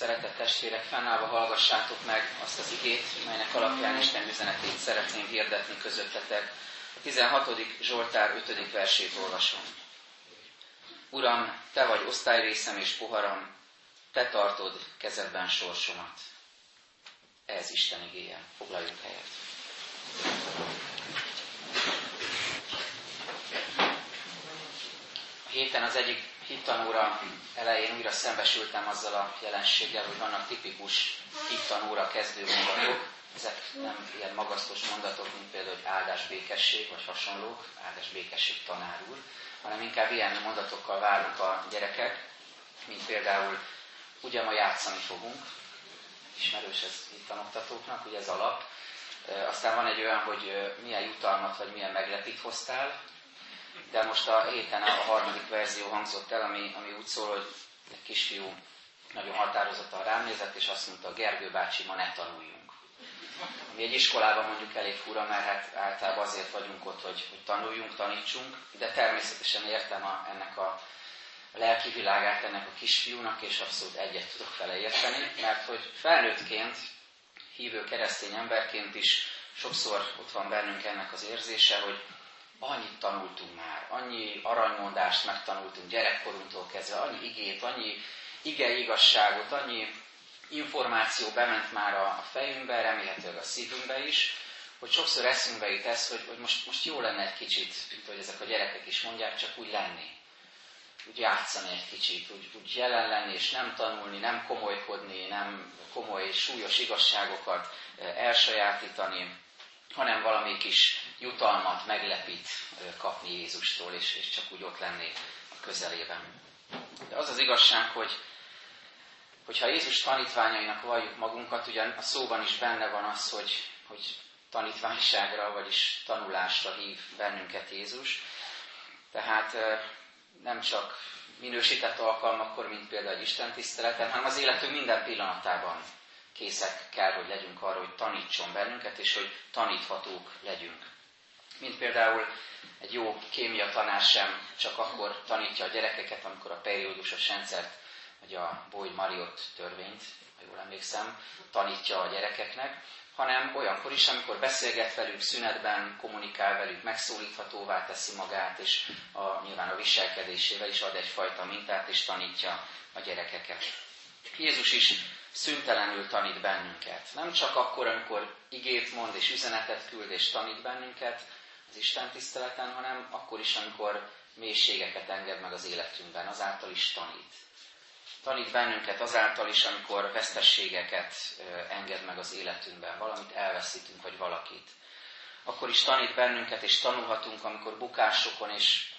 Szeretett testvérek, fennállva hallgassátok meg azt az igét, melynek alapján Isten üzenetét szeretném hirdetni közöttetek. A 16. Zsoltár 5. versét olvasom. Uram, Te vagy osztályrészem és poharam, Te tartod kezedben sorsomat. Ez Isten igéje. Foglaljunk helyet. A héten az egyik hittanóra elején újra szembesültem azzal a jelenséggel, hogy vannak tipikus hittanóra kezdő mondatok. Ezek nem ilyen magasztos mondatok, mint például, hogy áldás békesség, vagy hasonlók, áldás békesség tanár úr, hanem inkább ilyen mondatokkal várunk a gyerekek, mint például ugye ma játszani fogunk, ismerős ez itt a oktatóknak, ugye ez alap. Aztán van egy olyan, hogy milyen jutalmat vagy milyen meglepit hoztál, de most a héten a harmadik verzió hangzott el, ami, ami úgy szól, hogy egy kisfiú nagyon határozottan rám nézett, és azt mondta, Gergő bácsi, ma ne tanuljunk. Mi egy iskolában mondjuk elég fura, mert hát általában azért vagyunk ott, hogy, hogy tanuljunk, tanítsunk, de természetesen értem a, ennek a, a lelki világát ennek a kisfiúnak, és abszolút egyet tudok vele érteni, mert hogy felnőttként, hívő keresztény emberként is sokszor ott van bennünk ennek az érzése, hogy annyit tanultunk már, annyi aranymondást megtanultunk gyerekkorunktól kezdve, annyi igét, annyi ige igazságot, annyi információ bement már a fejünkbe, remélhetőleg a szívünkbe is, hogy sokszor eszünkbe jut ez, hogy, hogy most, most jó lenne egy kicsit, mint hogy ezek a gyerekek is mondják, csak úgy lenni. Úgy játszani egy kicsit, úgy, úgy jelen lenni, és nem tanulni, nem komolykodni, nem komoly, súlyos igazságokat eh, elsajátítani, hanem valami kis jutalmat, meglepít kapni Jézustól, és, és csak úgy ott lenni a közelében. De az az igazság, hogy hogyha Jézus tanítványainak valljuk magunkat, ugyan a szóban is benne van az, hogy, hogy tanítványságra, vagyis tanulásra hív bennünket Jézus. Tehát nem csak minősített alkalmakkor, mint például egy Isten tiszteleten, hanem az életünk minden pillanatában készek kell, hogy legyünk arra, hogy tanítson bennünket, és hogy taníthatók legyünk. Mint például egy jó kémia tanár sem csak akkor tanítja a gyerekeket, amikor a periódusos rendszert, vagy a Boyd Mariott törvényt, ha jól emlékszem, tanítja a gyerekeknek, hanem olyankor is, amikor beszélget velük, szünetben kommunikál velük, megszólíthatóvá teszi magát, és a, nyilván a viselkedésével is ad egyfajta mintát, és tanítja a gyerekeket. Jézus is szüntelenül tanít bennünket. Nem csak akkor, amikor igét mond és üzenetet küld és tanít bennünket az Isten tiszteleten, hanem akkor is, amikor mélységeket enged meg az életünkben, azáltal is tanít. Tanít bennünket azáltal is, amikor vesztességeket enged meg az életünkben, valamit elveszítünk, vagy valakit. Akkor is tanít bennünket, és tanulhatunk, amikor bukásokon és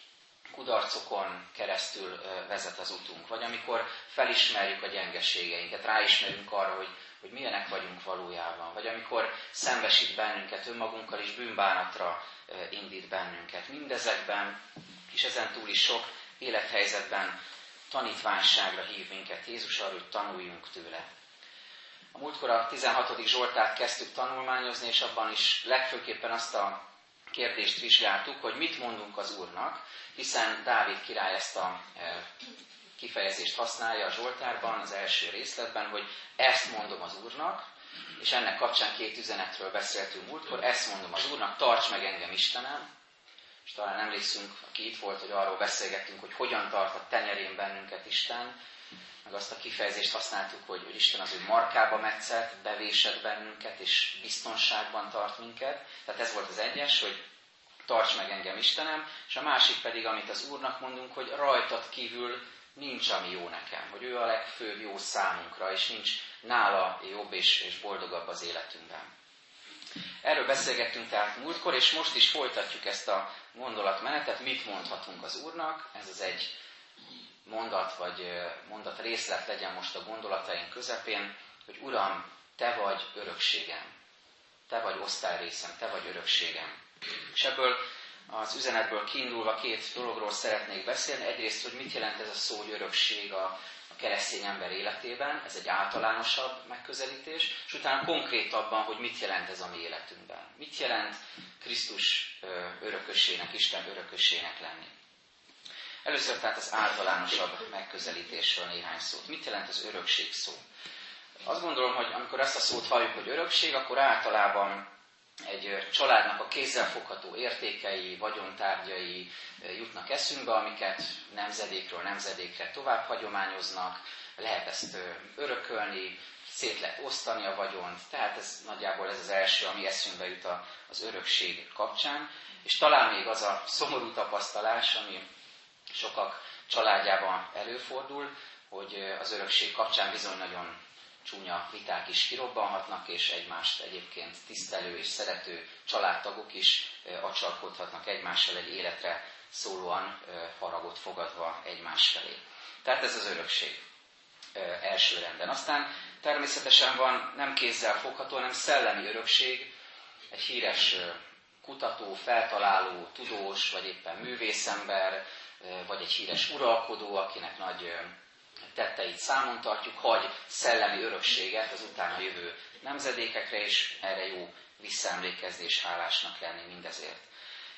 kudarcokon keresztül vezet az utunk, vagy amikor felismerjük a gyengeségeinket, ráismerünk arra, hogy, hogy milyenek vagyunk valójában, vagy amikor szembesít bennünket önmagunkkal és bűnbánatra indít bennünket. Mindezekben, és ezen túl is sok élethelyzetben tanítványságra hív minket Jézus arra, hogy tanuljunk tőle. A múltkor a 16. Zsoltát kezdtük tanulmányozni, és abban is legfőképpen azt a kérdést vizsgáltuk, hogy mit mondunk az Úrnak, hiszen Dávid király ezt a e, kifejezést használja a Zsoltárban, az első részletben, hogy ezt mondom az Úrnak, és ennek kapcsán két üzenetről beszéltünk múltkor, ezt mondom az Úrnak, tarts meg engem Istenem, és talán emlékszünk, aki itt volt, hogy arról beszélgettünk, hogy hogyan tart a tenyerén bennünket Isten, meg azt a kifejezést használtuk, hogy, hogy Isten az ő markába metszett, bevésett bennünket, és biztonságban tart minket. Tehát ez volt az egyes, hogy tarts meg engem Istenem, és a másik pedig, amit az Úrnak mondunk, hogy rajtad kívül nincs, ami jó nekem, hogy ő a legfőbb jó számunkra, és nincs nála jobb és, és boldogabb az életünkben. Erről beszélgettünk tehát múltkor, és most is folytatjuk ezt a gondolatmenetet, mit mondhatunk az Úrnak, ez az egy mondat vagy mondat részlet legyen most a gondolataink közepén, hogy Uram, Te vagy örökségem, Te vagy osztályrészem, Te vagy örökségem. És ebből az üzenetből kiindulva két dologról szeretnék beszélni. Egyrészt, hogy mit jelent ez a szó, hogy örökség a, a keresztény ember életében, ez egy általánosabb megközelítés, és utána konkrétabban, hogy mit jelent ez a mi életünkben. Mit jelent Krisztus örökössének, Isten örökössének lenni. Először tehát az általánosabb megközelítésről néhány szót. Mit jelent az örökség szó? Azt gondolom, hogy amikor ezt a szót halljuk, hogy örökség, akkor általában egy családnak a kézzelfogható értékei, vagyontárgyai jutnak eszünkbe, amiket nemzedékről nemzedékre tovább hagyományoznak, lehet ezt örökölni, szét lehet osztani a vagyont, tehát ez nagyjából ez az első, ami eszünkbe jut az örökség kapcsán. És talán még az a szomorú tapasztalás, ami sokak családjában előfordul, hogy az örökség kapcsán bizony nagyon csúnya viták is kirobbanhatnak, és egymást egyébként tisztelő és szerető családtagok is acsalkodhatnak egymással egy életre szólóan haragot fogadva egymás felé. Tehát ez az örökség első renden. Aztán természetesen van nem kézzel fogható, hanem szellemi örökség, egy híres kutató, feltaláló, tudós, vagy éppen művészember, vagy egy híres uralkodó, akinek nagy tetteit számon tartjuk, hagy szellemi örökséget az utána jövő nemzedékekre, és erre jó visszaemlékezés hálásnak lenni mindezért.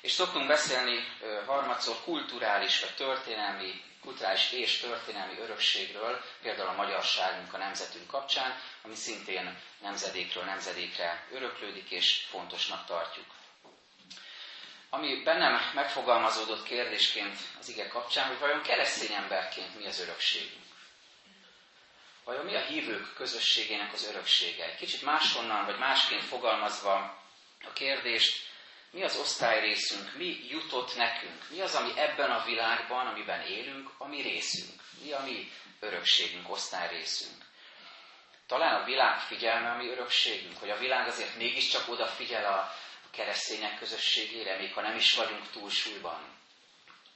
És szoktunk beszélni harmadszor kulturális vagy történelmi, kulturális és történelmi örökségről, például a magyarságunk, a nemzetünk kapcsán, ami szintén nemzedékről nemzedékre öröklődik, és fontosnak tartjuk. Ami bennem megfogalmazódott kérdésként az ige kapcsán, hogy vajon keresztény emberként mi az örökségünk? Vajon mi a hívők közösségének az öröksége? Kicsit máshonnan, vagy másként fogalmazva a kérdést, mi az osztályrészünk, mi jutott nekünk, mi az, ami ebben a világban, amiben élünk, a mi részünk, mi a mi örökségünk, osztályrészünk. Talán a világ figyelme a mi örökségünk, hogy a világ azért mégiscsak odafigyel a keresztények közösségére, még ha nem is vagyunk túlsúlyban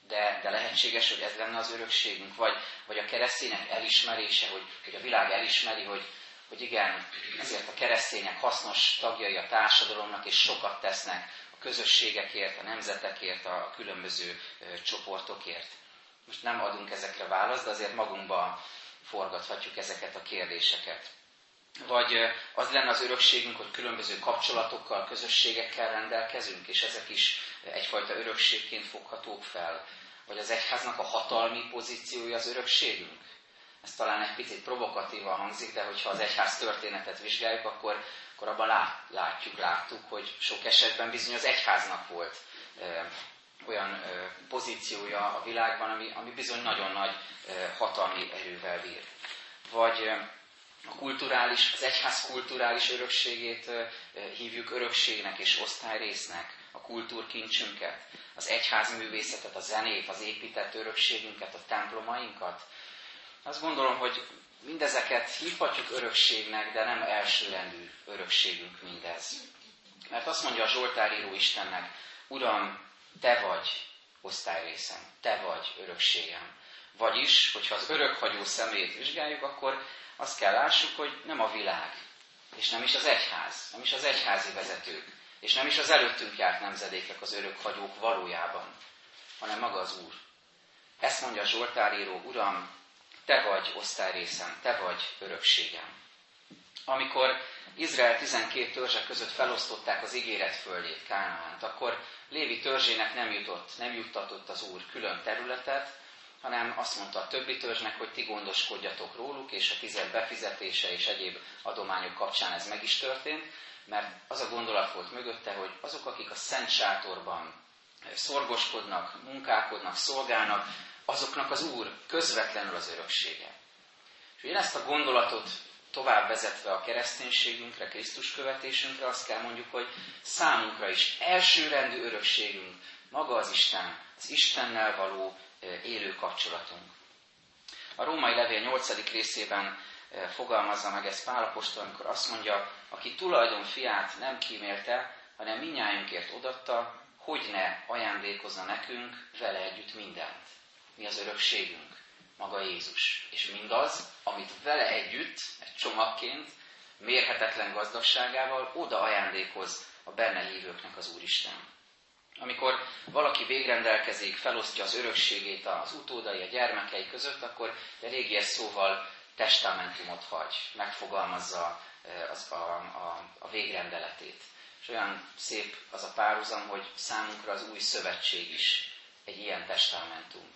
de, de lehetséges, hogy ez lenne az örökségünk, vagy, vagy a keresztények elismerése, hogy, hogy a világ elismeri, hogy, hogy igen, ezért a keresztények hasznos tagjai a társadalomnak, és sokat tesznek a közösségekért, a nemzetekért, a különböző ö, csoportokért. Most nem adunk ezekre választ, de azért magunkba forgathatjuk ezeket a kérdéseket. Vagy az lenne az örökségünk, hogy különböző kapcsolatokkal, közösségekkel rendelkezünk, és ezek is egyfajta örökségként foghatók fel. Vagy az egyháznak a hatalmi pozíciója az örökségünk. Ez talán egy picit provokatívan hangzik, de hogyha az egyház történetet vizsgáljuk, akkor, akkor abban lát, látjuk, láttuk, hogy sok esetben bizony az egyháznak volt ö, olyan ö, pozíciója a világban, ami, ami bizony nagyon nagy ö, hatalmi erővel bír. Vagy a kulturális, az egyház kulturális örökségét hívjuk örökségnek és osztályrésznek, a kultúrkincsünket, az egyház művészetet, a zenét, az épített örökségünket, a templomainkat. Azt gondolom, hogy mindezeket hívhatjuk örökségnek, de nem elsőrendű örökségünk mindez. Mert azt mondja a Zsoltáríró Istennek, Uram, Te vagy osztályrészem, Te vagy örökségem. Vagyis, hogyha az örökhagyó szemét vizsgáljuk, akkor azt kell lássuk, hogy nem a világ, és nem is az egyház, nem is az egyházi vezetők, és nem is az előttünk járt nemzedékek az örökhagyók valójában, hanem maga az Úr. Ezt mondja a Zsoltáríró, Uram, Te vagy osztályrészem, Te vagy örökségem. Amikor Izrael 12 törzse között felosztották az ígéret földjét, Kánaánt, akkor Lévi törzsének nem jutott, nem juttatott az Úr külön területet, hanem azt mondta a többi törzsnek, hogy ti gondoskodjatok róluk, és a tized befizetése és egyéb adományok kapcsán ez meg is történt, mert az a gondolat volt mögötte, hogy azok, akik a szent sátorban szorgoskodnak, munkálkodnak, szolgálnak, azoknak az Úr közvetlenül az öröksége. És én ezt a gondolatot tovább vezetve a kereszténységünkre, Krisztus követésünkre, azt kell mondjuk, hogy számunkra is elsőrendű örökségünk maga az Isten, az Istennel való élő kapcsolatunk. A római levél 8. részében fogalmazza meg ezt Pálapostól, amikor azt mondja, aki tulajdon fiát nem kímélte, hanem minnyájunkért odatta, hogy ne ajándékozna nekünk vele együtt mindent. Mi az örökségünk? Maga Jézus. És mindaz, amit vele együtt, egy csomagként, mérhetetlen gazdagságával oda ajándékoz a benne hívőknek az Úristen. Amikor valaki végrendelkezik, felosztja az örökségét az utódai, a gyermekei között, akkor a régies szóval testamentumot hagy, megfogalmazza e, az, a, a, a végrendeletét. És olyan szép az a párhuzam, hogy számunkra az új szövetség is egy ilyen testamentum.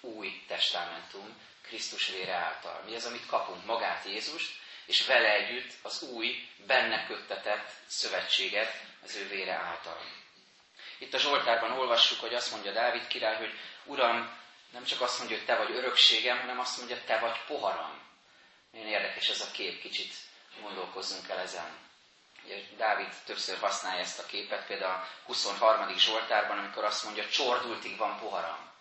új testamentum Krisztus vére által. Mi az, amit kapunk? Magát Jézust, és vele együtt az új, benne köttetett szövetséget az ő vére által. Itt a Zsoltárban olvassuk, hogy azt mondja Dávid király, hogy Uram, nem csak azt mondja, hogy te vagy örökségem, hanem azt mondja, te vagy poharam. Milyen érdekes ez a kép, kicsit gondolkozzunk el ezen. Dávid többször használja ezt a képet, például a 23. Zsoltárban, amikor azt mondja, csordultig van poharam.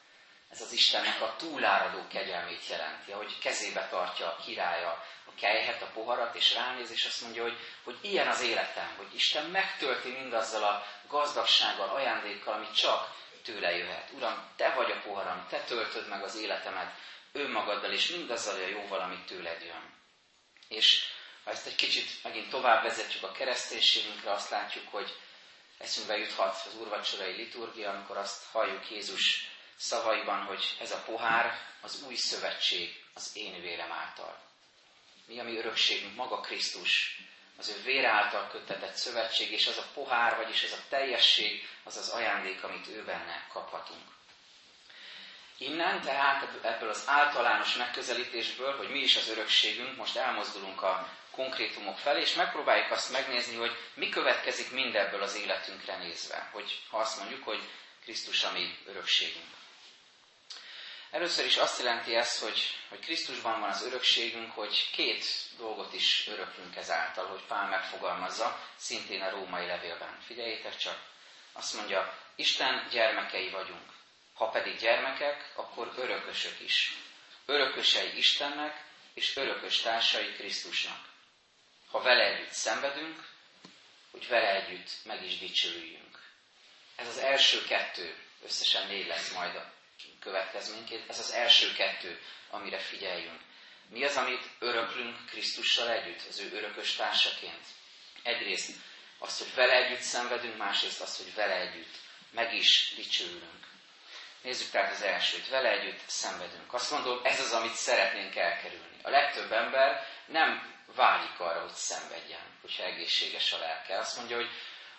Ez az Istennek a túláradó kegyelmét jelenti, hogy kezébe tartja a királya a kejhet, a poharat, és ránéz, és azt mondja, hogy, hogy ilyen az életem, hogy Isten megtölti mindazzal a gazdagsággal, ajándékkal, ami csak tőle jöhet. Uram, te vagy a poharam, te töltöd meg az életemet önmagaddal, és mindazzal a jóval, amit tőled jön. És ha ezt egy kicsit megint tovább vezetjük a kereszténységünkre, azt látjuk, hogy eszünkbe juthat az úrvacsorai liturgia, amikor azt halljuk Jézus szavaiban, hogy ez a pohár az új szövetség az én vérem által. Mi a mi örökségünk? Maga Krisztus, az ő vére által köttetett szövetség, és az a pohár, vagyis ez a teljesség, az az ajándék, amit ő benne kaphatunk. Innen tehát ebből az általános megközelítésből, hogy mi is az örökségünk, most elmozdulunk a konkrétumok felé, és megpróbáljuk azt megnézni, hogy mi következik mindebből az életünkre nézve. Hogy ha azt mondjuk, hogy Krisztus a mi örökségünk. Először is azt jelenti ez, hogy, hogy Krisztusban van az örökségünk, hogy két dolgot is öröklünk ezáltal, hogy Pál megfogalmazza, szintén a római levélben. Figyeljétek csak, azt mondja, Isten gyermekei vagyunk. Ha pedig gyermekek, akkor örökösök is. Örökösei Istennek, és örökös társai Krisztusnak ha vele együtt szenvedünk, hogy vele együtt meg is dicsőüljünk. Ez az első kettő, összesen négy lesz majd a következményként, ez az első kettő, amire figyeljünk. Mi az, amit öröklünk Krisztussal együtt, az ő örökös társaként? Egyrészt azt, hogy vele együtt szenvedünk, másrészt azt, hogy vele együtt meg is dicsőülünk. Nézzük tehát az elsőt. Vele együtt szenvedünk. Azt mondom, ez az, amit szeretnénk elkerülni. A legtöbb ember nem vágyik arra, hogy szenvedjen, hogyha egészséges a lelke. Azt mondja, hogy,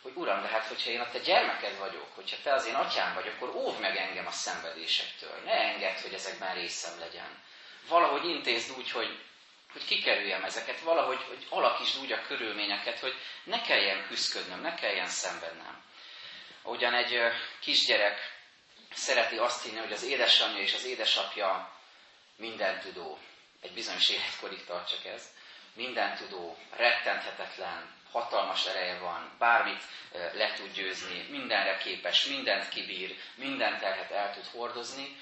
hogy Uram, de hát, hogyha én a te gyermeked vagyok, hogyha te az én atyám vagy, akkor óvd meg engem a szenvedésektől. Ne engedd, hogy ezekben részem legyen. Valahogy intézd úgy, hogy, hogy kikerüljem ezeket, valahogy hogy alakítsd úgy a körülményeket, hogy ne kelljen küzdködnöm, ne kelljen szenvednem. Ahogyan egy kisgyerek szereti azt hinni, hogy az édesanyja és az édesapja mindentudó. Egy bizonyos életkorig tart csak ez mindentudó, rettenthetetlen, hatalmas ereje van, bármit le tud győzni, mindenre képes, mindent kibír, mindent terhet el tud hordozni.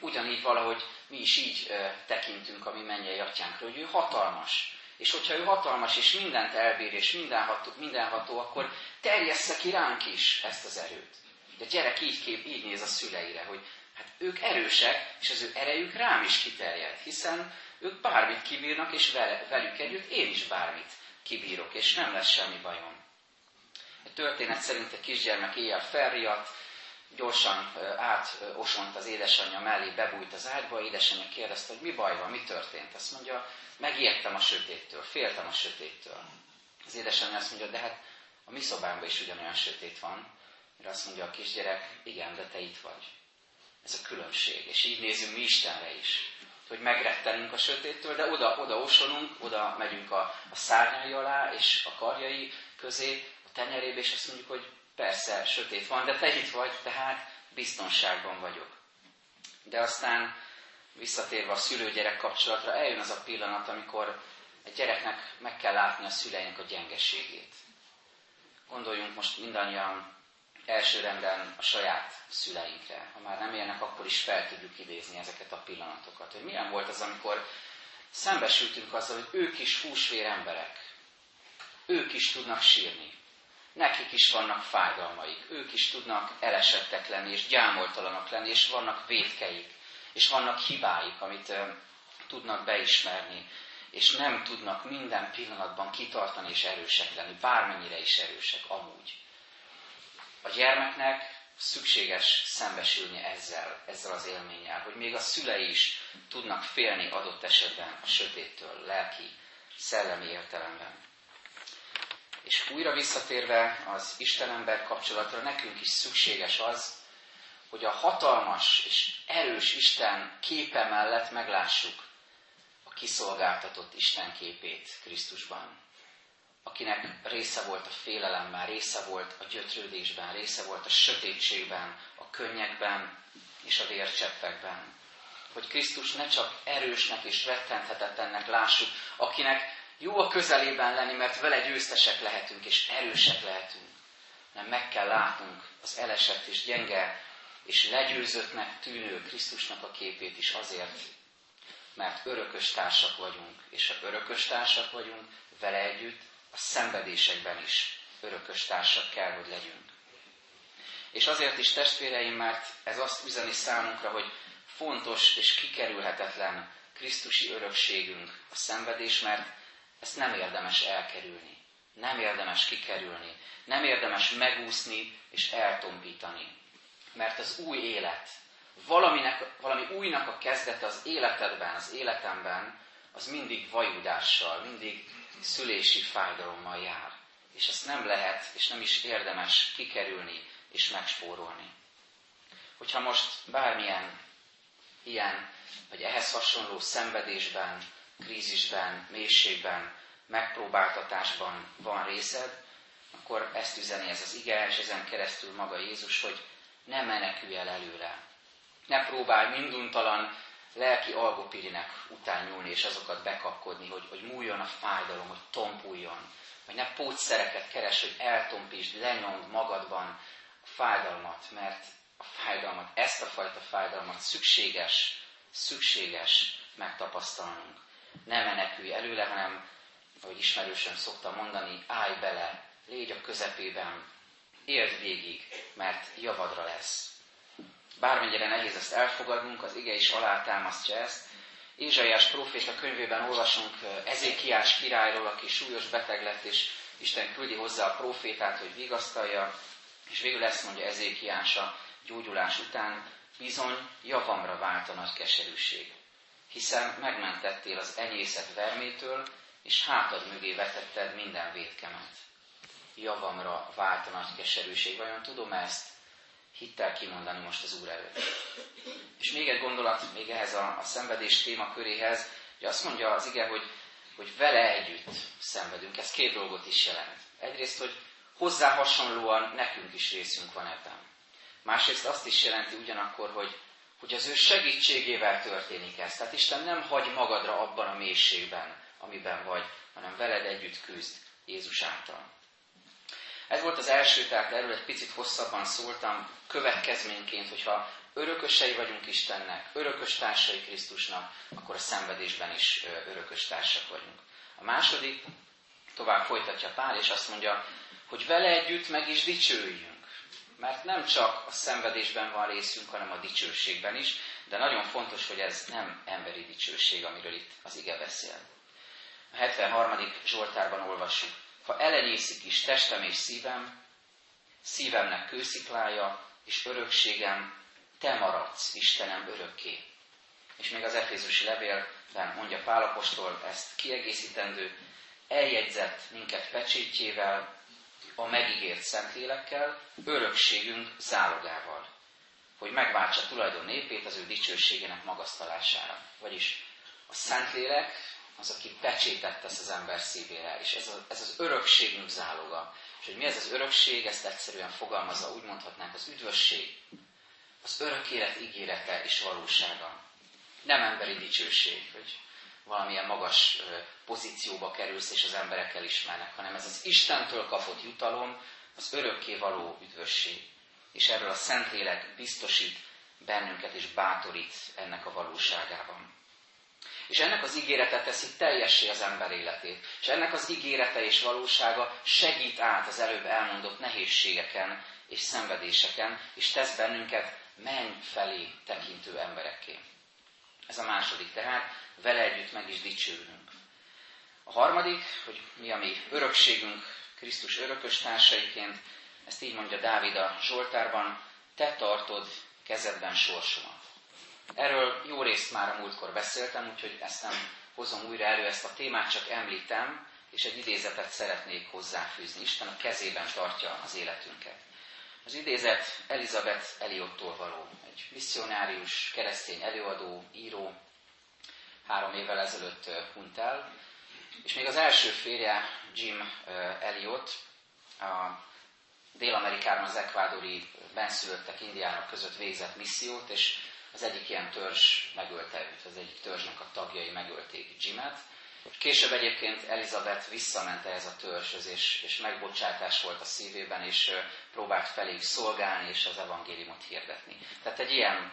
Ugyanígy valahogy mi is így tekintünk a mi mennyei atyánkra, hogy ő hatalmas. És hogyha ő hatalmas, és mindent elbír, és mindenható, mindenható akkor terjessze ki ránk is ezt az erőt. De gyerek így kép, így néz a szüleire, hogy hát ők erősek, és az ő erejük rám is kiterjed, hiszen ők bármit kibírnak, és velük együtt én is bármit kibírok, és nem lesz semmi bajom. A történet szerint egy kisgyermek éjjel felriadt, gyorsan átosont az édesanyja mellé, bebújt az ágyba, édesanyja kérdezte, hogy mi baj van, mi történt. Azt mondja, megijedtem a sötéttől, féltem a sötéttől. Az édesanyja azt mondja, de hát a mi szobámban is ugyanolyan sötét van. Mire azt mondja a kisgyerek, igen, de te itt vagy. Ez a különbség. És így nézünk mi Istenre is hogy megrettenünk a sötéttől, de oda, oda osolunk, oda megyünk a, a szárnyai alá, és a karjai közé, a tenyerébe, és azt mondjuk, hogy persze, sötét van, de te itt vagy, tehát biztonságban vagyok. De aztán visszatérve a szülő-gyerek kapcsolatra, eljön az a pillanat, amikor egy gyereknek meg kell látni a szüleinek a gyengeségét. Gondoljunk most mindannyian elsőrendben a saját szüleinkre. Ha már nem élnek, akkor is fel tudjuk idézni ezeket a pillanatokat. Hogy milyen volt az, amikor szembesültünk azzal, hogy ők is húsvér emberek. Ők is tudnak sírni. Nekik is vannak fájdalmaik. Ők is tudnak elesettek lenni, és gyámoltalanok lenni, és vannak védkeik, és vannak hibáik, amit uh, tudnak beismerni, és nem tudnak minden pillanatban kitartani és erősek lenni, bármennyire is erősek amúgy a gyermeknek szükséges szembesülni ezzel, ezzel az élménnyel, hogy még a szülei is tudnak félni adott esetben a sötéttől, lelki, szellemi értelemben. És újra visszatérve az Istenember kapcsolatra, nekünk is szükséges az, hogy a hatalmas és erős Isten képe mellett meglássuk a kiszolgáltatott Isten képét Krisztusban, akinek része volt a félelemben, része volt a gyötrődésben, része volt a sötétségben, a könnyekben és a vércseppekben. Hogy Krisztus ne csak erősnek és rettenthetetlennek lássuk, akinek jó a közelében lenni, mert vele győztesek lehetünk és erősek lehetünk, nem meg kell látnunk az elesett és gyenge és legyőzöttnek tűnő Krisztusnak a képét is azért, mert örökös társak vagyunk, és ha örökös társak vagyunk, vele együtt a szenvedésekben is örökös társak kell, hogy legyünk. És azért is testvéreim, mert ez azt üzeni számunkra, hogy fontos és kikerülhetetlen Krisztusi örökségünk a szenvedés, mert ezt nem érdemes elkerülni, nem érdemes kikerülni, nem érdemes megúszni és eltompítani. Mert az új élet, valaminek, valami újnak a kezdete az életedben, az életemben, az mindig vajudással, mindig szülési fájdalommal jár. És ezt nem lehet, és nem is érdemes kikerülni és megspórolni. Hogyha most bármilyen ilyen, vagy ehhez hasonló szenvedésben, krízisben, mélységben, megpróbáltatásban van részed, akkor ezt üzeni ez az ige, és ezen keresztül maga Jézus, hogy ne menekülj el előle. Ne próbálj minduntalan lelki algopirinek után nyúlni, és azokat bekapkodni, hogy, hogy múljon a fájdalom, hogy tompuljon. Vagy ne pótszereket keres, hogy eltompítsd, lenyomd magadban a fájdalmat, mert a fájdalmat, ezt a fajta fájdalmat szükséges, szükséges megtapasztalnunk. Ne menekülj előle, hanem, ahogy ismerősen szoktam mondani, állj bele, légy a közepében, éld végig, mert javadra lesz. Bármennyire nehéz ezt elfogadnunk, az ige is alátámasztja ezt. Ézsaiás próféta könyvében olvasunk Ezékiás királyról, aki súlyos beteg lett, és Isten küldi hozzá a profétát, hogy vigasztalja, és végül ezt mondja Ezékiás a gyógyulás után, bizony javamra vált a nagy keserűség, hiszen megmentettél az enyészet vermétől, és hátad mögé vetetted minden védkemet javamra vált a nagy keserűség. Vajon tudom ezt hittel kimondani most az Úr előtt? És még egy gondolat, még ehhez a, a szenvedés témaköréhez, hogy azt mondja az ige, hogy, hogy vele együtt szenvedünk. Ez két dolgot is jelent. Egyrészt, hogy hozzá hasonlóan nekünk is részünk van ebben. Másrészt azt is jelenti ugyanakkor, hogy, hogy az ő segítségével történik ez. Tehát Isten nem hagy magadra abban a mélységben, amiben vagy, hanem veled együtt küzd Jézus által. Ez volt az első, tehát erről egy picit hosszabban szóltam, következményként, hogyha örökösei vagyunk Istennek, örökös társai Krisztusnak, akkor a szenvedésben is örökös társak vagyunk. A második, tovább folytatja Pál, és azt mondja, hogy vele együtt meg is dicsőjünk. Mert nem csak a szenvedésben van részünk, hanem a dicsőségben is, de nagyon fontos, hogy ez nem emberi dicsőség, amiről itt az ige beszél. A 73. Zsoltárban olvassuk ha elenyészik is testem és szívem, szívemnek kősziklája és örökségem, te maradsz, Istenem, örökké. És még az Efézusi levélben mondja Pálapostól ezt kiegészítendő, eljegyzett minket pecsétjével, a megígért Szentlélekkel, örökségünk zálogával, hogy megváltsa tulajdon népét az ő dicsőségének magasztalására. Vagyis a Szentlélek az, aki pecsétet tesz az ember szívére, és ez, a, ez az örökségünk záloga. És hogy mi ez az örökség, ezt egyszerűen fogalmazza, úgy mondhatnánk, az üdvösség, az örök élet ígérete és valósága. Nem emberi dicsőség, hogy valamilyen magas pozícióba kerülsz, és az emberek elismernek, hanem ez az Istentől kapott jutalom, az örökké való üdvösség. És erről a Szentlélek biztosít bennünket és bátorít ennek a valóságában. És ennek az ígérete teszi teljessé az ember életét. És ennek az ígérete és valósága segít át az előbb elmondott nehézségeken és szenvedéseken, és tesz bennünket menny felé tekintő emberekké. Ez a második tehát, vele együtt meg is dicsőnünk. A harmadik, hogy mi a mi örökségünk Krisztus örökös társaiként, ezt így mondja Dávid a Zsoltárban, te tartod kezedben sorsomat. Erről jó részt már a múltkor beszéltem, úgyhogy ezt nem hozom újra elő, ezt a témát csak említem, és egy idézetet szeretnék hozzáfűzni. Isten a kezében tartja az életünket. Az idézet Elizabeth Eliottól való, egy misszionárius, keresztény előadó, író, három évvel ezelőtt hunyt el, és még az első férje, Jim Eliot, a Dél-Amerikában az ekvádori benszülöttek indiánok között végzett missziót, és az egyik ilyen törzs megölte őt, az egyik törzsnek a tagjai megölték Jimet. Később egyébként Elizabeth visszament ehhez a törzshöz, és, és megbocsátás volt a szívében, és próbált felé szolgálni, és az evangéliumot hirdetni. Tehát egy ilyen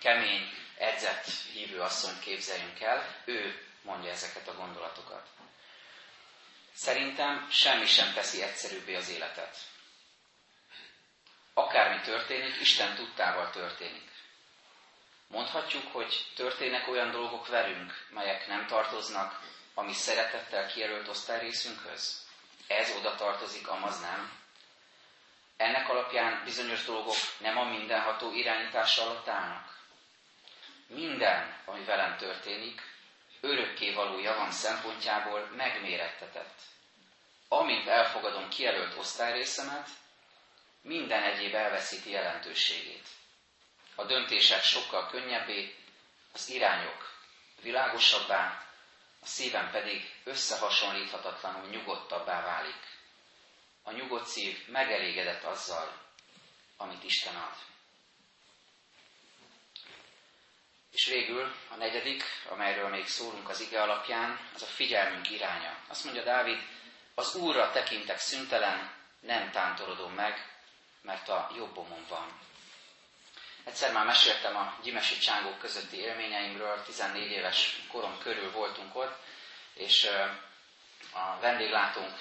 kemény, edzett hívő asszonyt képzeljünk el, ő mondja ezeket a gondolatokat. Szerintem semmi sem teszi egyszerűbbé az életet. Akármi történik, Isten tudtával történik. Mondhatjuk, hogy történnek olyan dolgok velünk, melyek nem tartoznak a mi szeretettel kijelölt osztályrészünkhöz? Ez oda tartozik, amaz nem. Ennek alapján bizonyos dolgok nem a mindenható irányítás alatt állnak. Minden, ami velem történik, örökké való javam szempontjából megmérettetett. Amint elfogadom kijelölt osztályrészemet, minden egyéb elveszíti jelentőségét. A döntések sokkal könnyebbé, az irányok világosabbá, a szívem pedig összehasonlíthatatlanul nyugodtabbá válik. A nyugodt szív megelégedett azzal, amit Isten ad. És végül a negyedik, amelyről még szólunk az ige alapján, az a figyelmünk iránya. Azt mondja Dávid, az Úrra tekintek szüntelen, nem tántorodom meg, mert a jobbomon van. Egyszer már meséltem a gyimesi csángók közötti élményeimről, 14 éves korom körül voltunk ott, és a vendéglátónk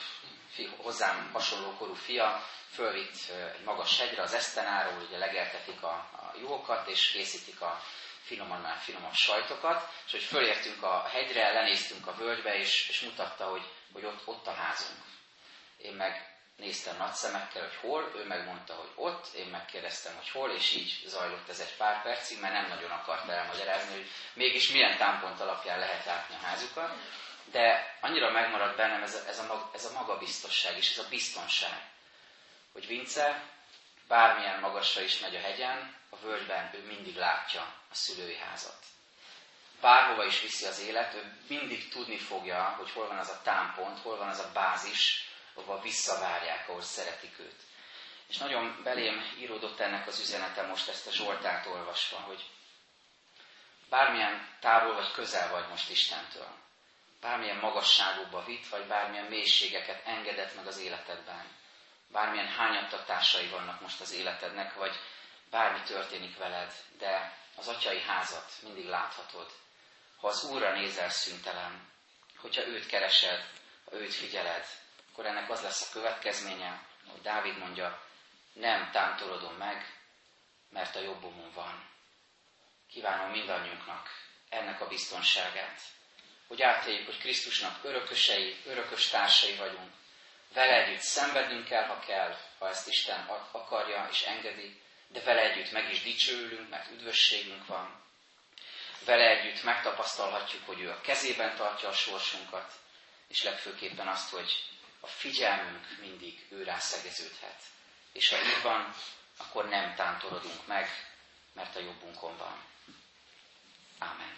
hozzám hasonló korú fia fölvitt egy magas hegyre az Esztenáról, ugye legeltetik a, a juhokat, és készítik a finoman már finomabb sajtokat, és hogy fölértünk a hegyre, lenéztünk a völgybe, és, és mutatta, hogy, hogy ott, ott a házunk. Én meg néztem nagy szemekkel, hogy hol, ő megmondta, hogy ott, én megkérdeztem, hogy hol, és így zajlott ez egy pár percig, mert nem nagyon akarta elmagyarázni, hogy mégis milyen támpont alapján lehet látni a házukat. De annyira megmaradt bennem ez a, ez a, ez a magabiztosság és ez a biztonság, hogy Vince bármilyen magasra is megy a hegyen, a völgyben ő mindig látja a szülői házat. Bárhova is viszi az élet, ő mindig tudni fogja, hogy hol van az a támpont, hol van az a bázis, ahova visszavárják, ahol szeretik őt. És nagyon belém íródott ennek az üzenete most ezt a Zsoltárt olvasva, hogy bármilyen távol vagy közel vagy most Istentől, bármilyen magasságúba vitt, vagy bármilyen mélységeket engedett meg az életedben, bármilyen hányattatásai vannak most az életednek, vagy bármi történik veled, de az atyai házat mindig láthatod. Ha az Úrra nézel szüntelen, hogyha őt keresed, ha őt figyeled, akkor ennek az lesz a következménye, hogy Dávid mondja, nem tántorodom meg, mert a jobbomon van. Kívánom mindannyiunknak ennek a biztonságát, hogy átéljük, hogy Krisztusnak örökösei, örökös társai vagyunk. Vele együtt szenvednünk kell, ha kell, ha ezt Isten akarja és engedi, de vele együtt meg is dicsőülünk, mert üdvösségünk van. Vele együtt megtapasztalhatjuk, hogy ő a kezében tartja a sorsunkat, és legfőképpen azt, hogy a figyelmünk mindig őrá szegeződhet. És ha így van, akkor nem tántorodunk meg, mert a jobbunkon van. Ámen.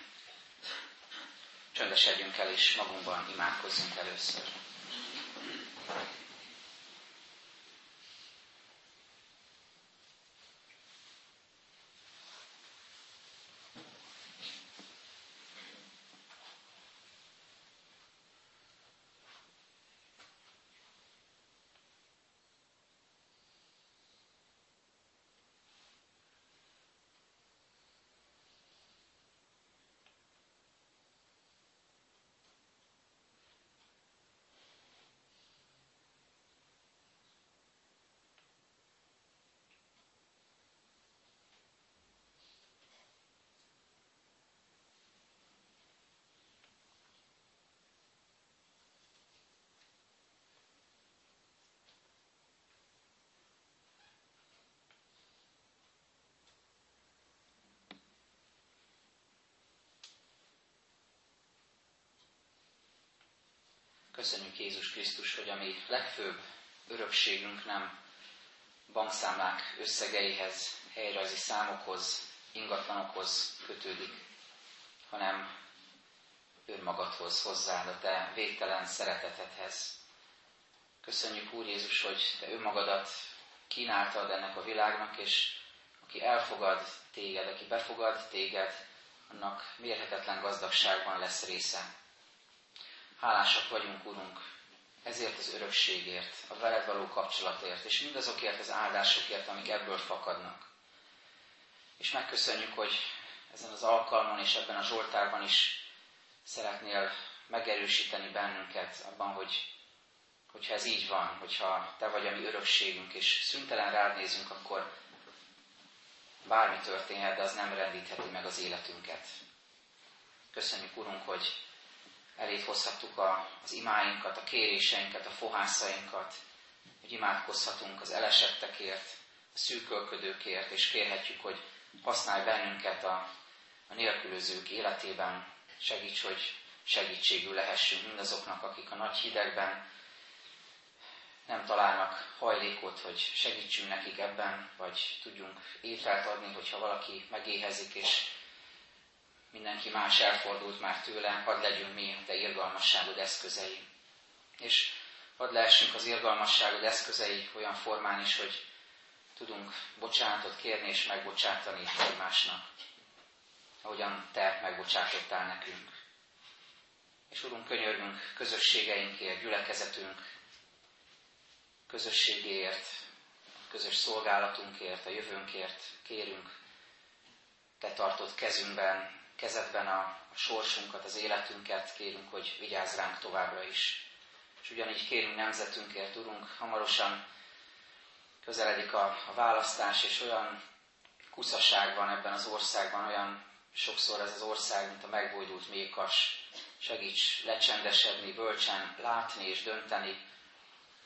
Csöndesedjünk el, és magunkban imádkozzunk először. Köszönjük Jézus Krisztus, hogy a mi legfőbb örökségünk nem bankszámlák összegeihez, helyrajzi számokhoz, ingatlanokhoz kötődik, hanem önmagadhoz hozzád, a te végtelen szeretetedhez. Köszönjük, Úr Jézus, hogy te önmagadat kínáltad ennek a világnak, és aki elfogad téged, aki befogad téged, annak mérhetetlen gazdagságban lesz része. Hálásak vagyunk, Urunk, ezért az örökségért, a veled való kapcsolatért, és mindazokért az áldásokért, amik ebből fakadnak. És megköszönjük, hogy ezen az alkalmon és ebben a Zsoltárban is szeretnél megerősíteni bennünket abban, hogy hogyha ez így van, hogyha te vagy a mi örökségünk, és szüntelen rád nézünk, akkor bármi történhet, de az nem rendítheti meg az életünket. Köszönjük, Urunk, hogy elét hozhattuk a, az imáinkat, a kéréseinket, a fohászainkat, hogy imádkozhatunk az elesettekért, a szűkölködőkért, és kérhetjük, hogy használj bennünket a, a nélkülözők életében, segíts, hogy segítségül lehessünk mindazoknak, akik a nagy hidegben nem találnak hajlékot, hogy segítsünk nekik ebben, vagy tudjunk ételt adni, hogyha valaki megéhezik, és mindenki más elfordult már tőle, hadd legyünk mi te irgalmasságod eszközei. És hadd lehessünk az irgalmasságod eszközei olyan formán is, hogy tudunk bocsánatot kérni és megbocsátani egymásnak, ahogyan te megbocsátottál nekünk. És Urunk, könyörgünk közösségeinkért, gyülekezetünk közösségéért, közös szolgálatunkért, a jövőnkért kérünk. Te tartott kezünkben, kezedben a, sorsunkat, az életünket, kérünk, hogy vigyázz ránk továbbra is. És ugyanígy kérünk nemzetünkért, Urunk, hamarosan közeledik a, a választás, és olyan kuszaság van ebben az országban, olyan sokszor ez az ország, mint a megbojdult mékas. Segíts lecsendesedni, bölcsen látni és dönteni,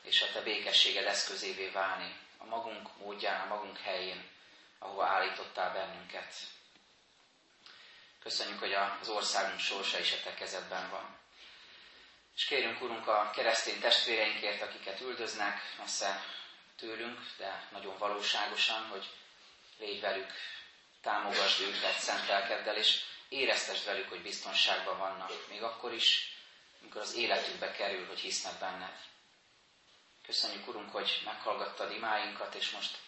és a te békességed eszközévé válni a magunk módján, a magunk helyén, ahova állítottál bennünket. Köszönjük, hogy az országunk sorsa is a te kezedben van. És kérünk, Urunk, a keresztény testvéreinkért, akiket üldöznek messze tőlünk, de nagyon valóságosan, hogy légy velük, támogasd őket szent lelkeddel, és éreztesd velük, hogy biztonságban vannak, még akkor is, amikor az életükbe kerül, hogy hisznek benned. Köszönjük, Urunk, hogy meghallgattad imáinkat, és most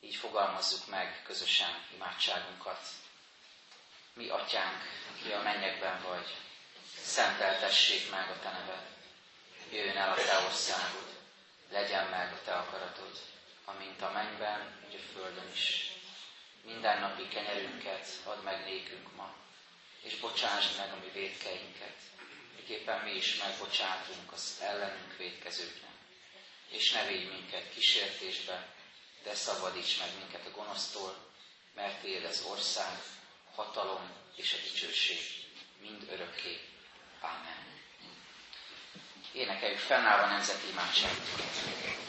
így fogalmazzuk meg közösen imádságunkat. Mi, Atyánk, ki a mennyekben vagy, szenteltessék meg a Te neved. Jöjjön el a Te országod, legyen meg a Te akaratod, amint a mennyben, úgy a földön is. Minden napi kenyerünket add meg nékünk ma, és bocsásd meg a mi védkeinket, miképpen mi is megbocsátunk az ellenünk védkezőknek és ne védj minket kísértésbe, de szabadíts meg minket a gonosztól, mert Téd az ország, hatalom és a dicsőség mind örökké. Ámen. Énekeljük fennállva nemzeti imádságunkat.